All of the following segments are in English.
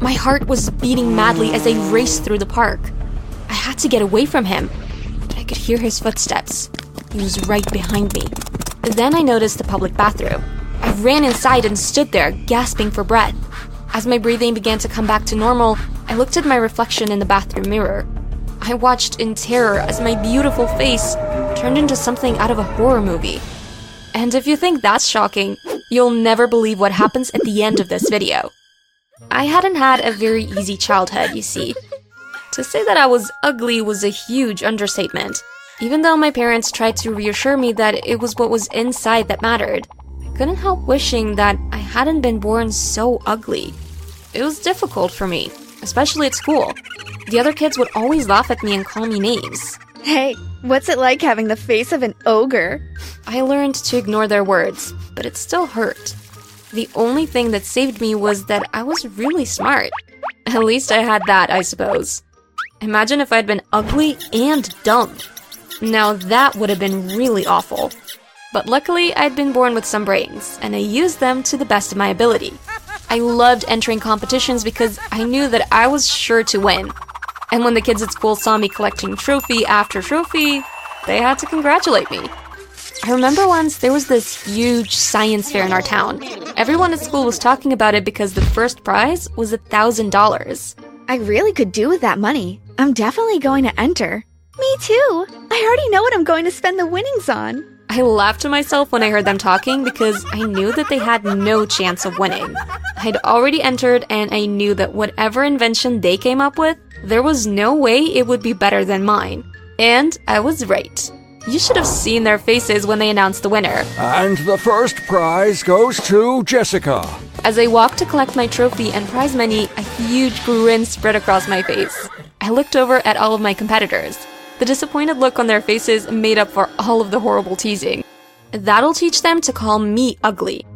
My heart was beating madly as I raced through the park. I had to get away from him, but I could hear his footsteps. He was right behind me. Then I noticed the public bathroom. I ran inside and stood there, gasping for breath. As my breathing began to come back to normal, I looked at my reflection in the bathroom mirror. I watched in terror as my beautiful face turned into something out of a horror movie. And if you think that's shocking, you'll never believe what happens at the end of this video. I hadn't had a very easy childhood, you see. To say that I was ugly was a huge understatement. Even though my parents tried to reassure me that it was what was inside that mattered, I couldn't help wishing that I hadn't been born so ugly. It was difficult for me, especially at school. The other kids would always laugh at me and call me names. Hey, what's it like having the face of an ogre? I learned to ignore their words, but it still hurt. The only thing that saved me was that I was really smart. At least I had that, I suppose. Imagine if I'd been ugly and dumb. Now that would have been really awful. But luckily, I'd been born with some brains, and I used them to the best of my ability. I loved entering competitions because I knew that I was sure to win. And when the kids at school saw me collecting trophy after trophy, they had to congratulate me. I remember once there was this huge science fair in our town. Everyone at school was talking about it because the first prize was a thousand dollars. I really could do with that money. I'm definitely going to enter. Me too. I already know what I'm going to spend the winnings on. I laughed to myself when I heard them talking because I knew that they had no chance of winning. I'd already entered and I knew that whatever invention they came up with, there was no way it would be better than mine. And I was right. You should have seen their faces when they announced the winner. And the first prize goes to Jessica. As I walked to collect my trophy and prize money, a huge grin spread across my face. I looked over at all of my competitors. The disappointed look on their faces made up for all of the horrible teasing. That'll teach them to call me ugly.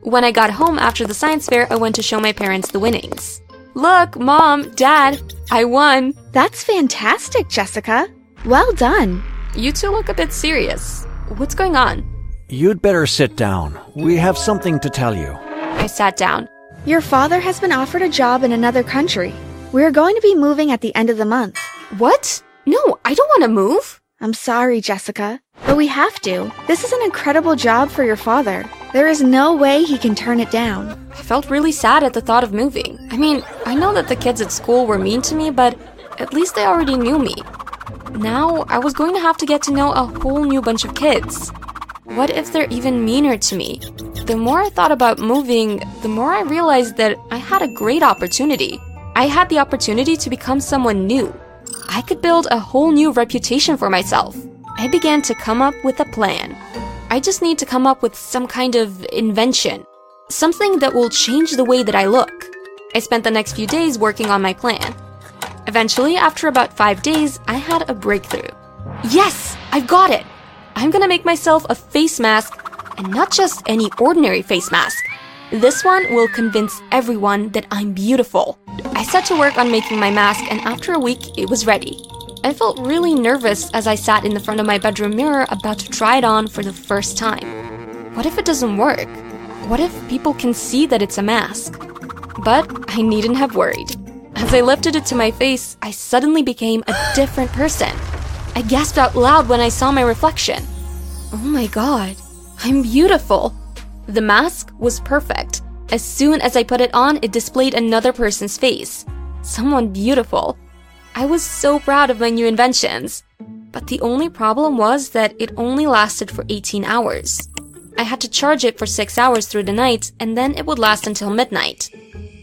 When I got home after the science fair, I went to show my parents the winnings. Look, mom, dad, I won. That's fantastic, Jessica. Well done. You two look a bit serious. What's going on? You'd better sit down. We have something to tell you. I sat down. Your father has been offered a job in another country. We're going to be moving at the end of the month. What? No, I don't want to move. I'm sorry, Jessica, but we have to. This is an incredible job for your father. There is no way he can turn it down. I felt really sad at the thought of moving. I mean, I know that the kids at school were mean to me, but at least they already knew me. Now, I was going to have to get to know a whole new bunch of kids. What if they're even meaner to me? The more I thought about moving, the more I realized that I had a great opportunity. I had the opportunity to become someone new. I could build a whole new reputation for myself. I began to come up with a plan. I just need to come up with some kind of invention. Something that will change the way that I look. I spent the next few days working on my plan. Eventually, after about five days, I had a breakthrough. Yes! I've got it! I'm gonna make myself a face mask, and not just any ordinary face mask. This one will convince everyone that I'm beautiful. I set to work on making my mask, and after a week, it was ready. I felt really nervous as I sat in the front of my bedroom mirror about to try it on for the first time. What if it doesn't work? What if people can see that it's a mask? But I needn't have worried. As I lifted it to my face, I suddenly became a different person. I gasped out loud when I saw my reflection. Oh my god, I'm beautiful. The mask was perfect. As soon as I put it on, it displayed another person's face. Someone beautiful. I was so proud of my new inventions. But the only problem was that it only lasted for 18 hours. I had to charge it for 6 hours through the night, and then it would last until midnight.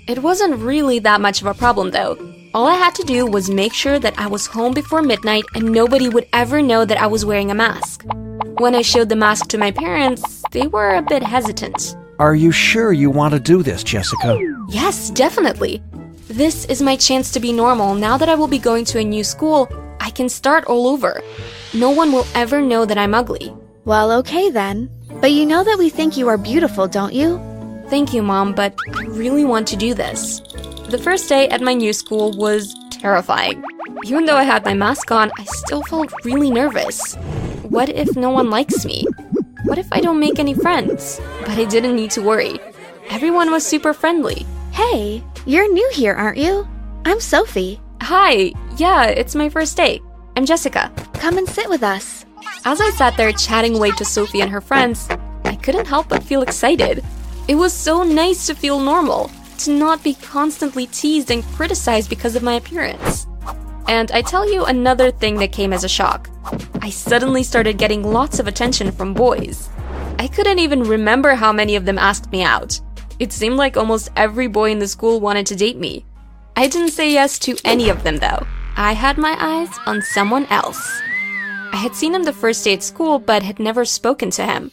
It wasn't really that much of a problem though. All I had to do was make sure that I was home before midnight and nobody would ever know that I was wearing a mask. When I showed the mask to my parents, they were a bit hesitant. Are you sure you want to do this, Jessica? Yes, definitely. This is my chance to be normal. Now that I will be going to a new school, I can start all over. No one will ever know that I'm ugly. Well, okay then. But you know that we think you are beautiful, don't you? Thank you, Mom, but I really want to do this. The first day at my new school was terrifying. Even though I had my mask on, I still felt really nervous. What if no one likes me? What if I don't make any friends? But I didn't need to worry. Everyone was super friendly. Hey, You're new here, aren't you? I'm Sophie. Hi, yeah, it's my first day. I'm Jessica. Come and sit with us. As I sat there chatting away to Sophie and her friends, I couldn't help but feel excited. It was so nice to feel normal, to not be constantly teased and criticized because of my appearance. And I tell you another thing that came as a shock. I suddenly started getting lots of attention from boys. I couldn't even remember how many of them asked me out. It seemed like almost every boy in the school wanted to date me. I didn't say yes to any of them though. I had my eyes on someone else. I had seen him the first day at school, but had never spoken to him.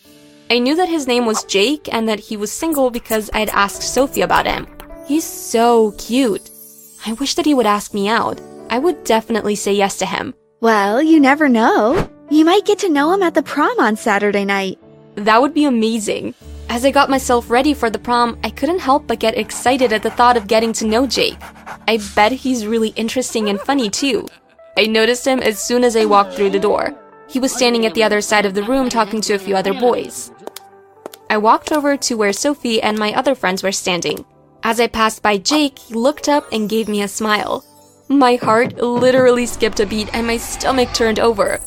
I knew that his name was Jake and that he was single because I had asked Sophie about him. He's so cute. I wish that he would ask me out. I would definitely say yes to him. Well, you never know. You might get to know him at the prom on Saturday night. That would be amazing. As I got myself ready for the prom, I couldn't help but get excited at the thought of getting to know Jake. I bet he's really interesting and funny too. I noticed him as soon as I walked through the door. He was standing at the other side of the room talking to a few other boys. I walked over to where Sophie and my other friends were standing. As I passed by Jake, he looked up and gave me a smile. My heart literally skipped a beat and my stomach turned over.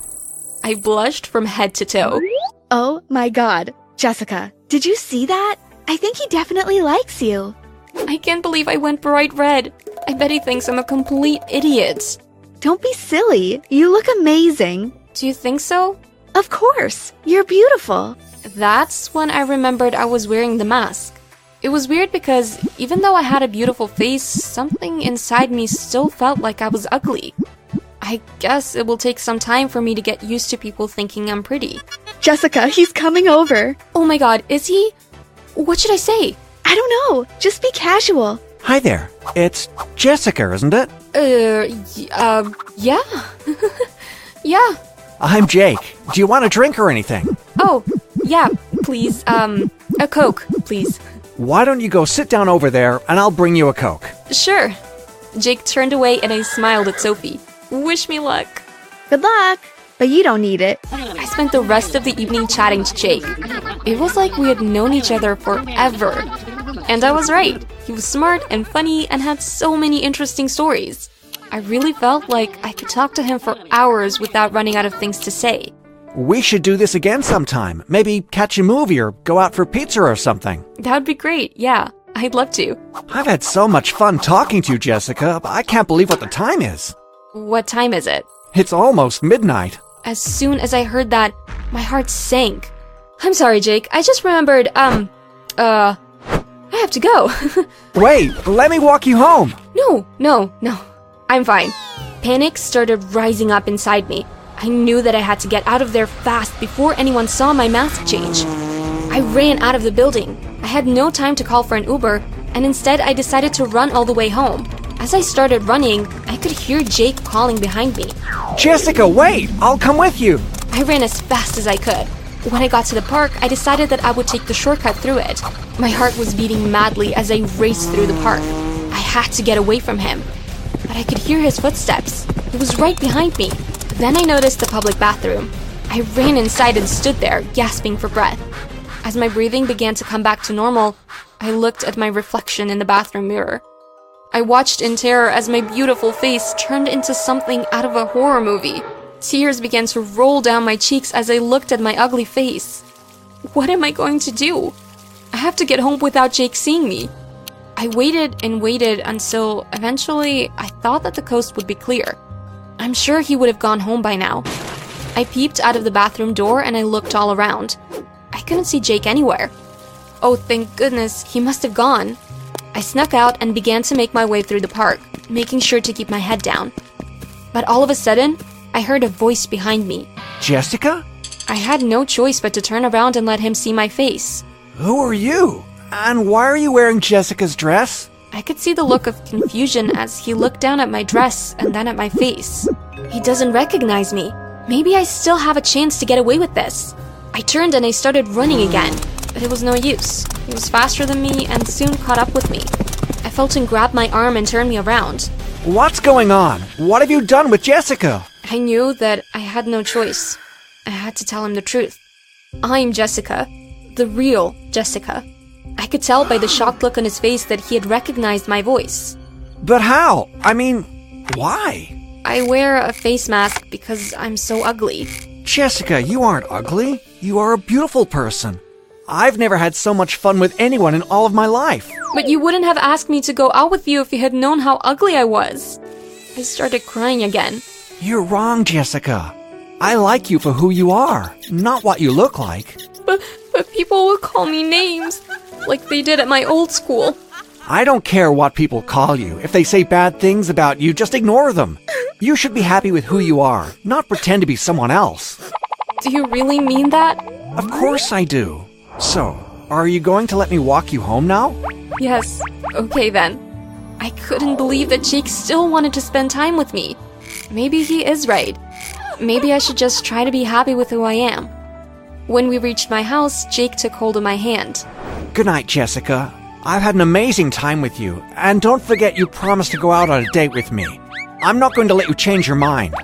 I blushed from head to toe. Oh my god. Jessica, did you see that? I think he definitely likes you. I can't believe I went bright red. I bet he thinks I'm a complete idiot. Don't be silly. You look amazing. Do you think so? Of course. You're beautiful. That's when I remembered I was wearing the mask. It was weird because even though I had a beautiful face, something inside me still felt like I was ugly. I guess it will take some time for me to get used to people thinking I'm pretty. Jessica, he's coming over. Oh my god, is he? What should I say? I don't know. Just be casual. Hi there. It's Jessica, isn't it? Uh, y- uh, yeah. yeah. I'm Jake. Do you want a drink or anything? Oh, yeah, please. Um, a Coke, please. Why don't you go sit down over there and I'll bring you a Coke? Sure. Jake turned away and I smiled at Sophie. Wish me luck. Good luck. But you don't need it. I spent the rest of the evening chatting to Jake. It was like we had known each other forever. And I was right. He was smart and funny and had so many interesting stories. I really felt like I could talk to him for hours without running out of things to say. We should do this again sometime. Maybe catch a movie or go out for pizza or something. That would be great, yeah. I'd love to. I've had so much fun talking to you, Jessica. but I can't believe what the time is. What time is it? It's almost midnight. As soon as I heard that, my heart sank. I'm sorry, Jake. I just remembered, um, uh, I have to go. Wait, let me walk you home. no, no, no. I'm fine. Panic started rising up inside me. I knew that I had to get out of there fast before anyone saw my mask change. I ran out of the building. I had no time to call for an Uber, and instead I decided to run all the way home. As I started running, I could hear Jake calling behind me. Jessica, wait! I'll come with you. I ran as fast as I could. When I got to the park, I decided that I would take the shortcut through it. My heart was beating madly as I raced through the park. I had to get away from him. But I could hear his footsteps. He was right behind me. Then I noticed the public bathroom. I ran inside and stood there, gasping for breath. As my breathing began to come back to normal, I looked at my reflection in the bathroom mirror. I watched in terror as my beautiful face turned into something out of a horror movie. Tears began to roll down my cheeks as I looked at my ugly face. What am I going to do? I have to get home without Jake seeing me. I waited and waited until eventually I thought that the coast would be clear. I'm sure he would have gone home by now. I peeped out of the bathroom door and I looked all around. I couldn't see Jake anywhere. Oh, thank goodness, he must have gone. I snuck out and began to make my way through the park, making sure to keep my head down. But all of a sudden, I heard a voice behind me. Jessica? I had no choice but to turn around and let him see my face. Who are you? And why are you wearing Jessica's dress? I could see the look of confusion as he looked down at my dress and then at my face. He doesn't recognize me. Maybe I still have a chance to get away with this. I turned and I started running again, but it was no use. He was faster than me and soon caught up with me. I felt him grab my arm and turn me around. What's going on? What have you done with Jessica? I knew that I had no choice. I had to tell him the truth. I'm Jessica. The real Jessica. I could tell by the shocked look on his face that he had recognized my voice. But how? I mean, why? I wear a face mask because I'm so ugly. Jessica, you aren't ugly. You are a beautiful person. I've never had so much fun with anyone in all of my life. But you wouldn't have asked me to go out with you if you had known how ugly I was. I started crying again. You're wrong, Jessica. I like you for who you are, not what you look like. But, but people will call me names, like they did at my old school. I don't care what people call you. If they say bad things about you, just ignore them. You should be happy with who you are, not pretend to be someone else. Do you really mean that? Of course I do. So, are you going to let me walk you home now? Yes. Okay then. I couldn't believe that Jake still wanted to spend time with me. Maybe he is right. Maybe I should just try to be happy with who I am. When we reached my house, Jake took hold of my hand. Good night, Jessica. I've had an amazing time with you, and don't forget you promised to go out on a date with me. I'm not going to let you change your mind.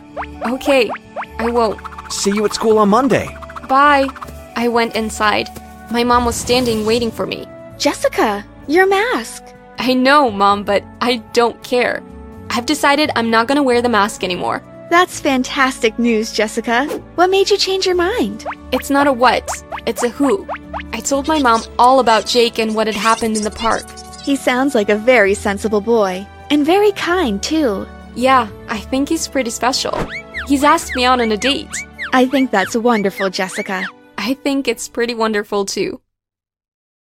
Okay, I won't. See you at school on Monday. Bye. I went inside. My mom was standing waiting for me. Jessica, your mask. I know, Mom, but I don't care. I've decided I'm not gonna wear the mask anymore. That's fantastic news, Jessica. What made you change your mind? It's not a what, it's a who. I told my mom all about Jake and what had happened in the park. He sounds like a very sensible boy. And very kind, too. Yeah, I think he's pretty special. He's asked me out on a date. I think that's wonderful, Jessica. I think it's pretty wonderful too.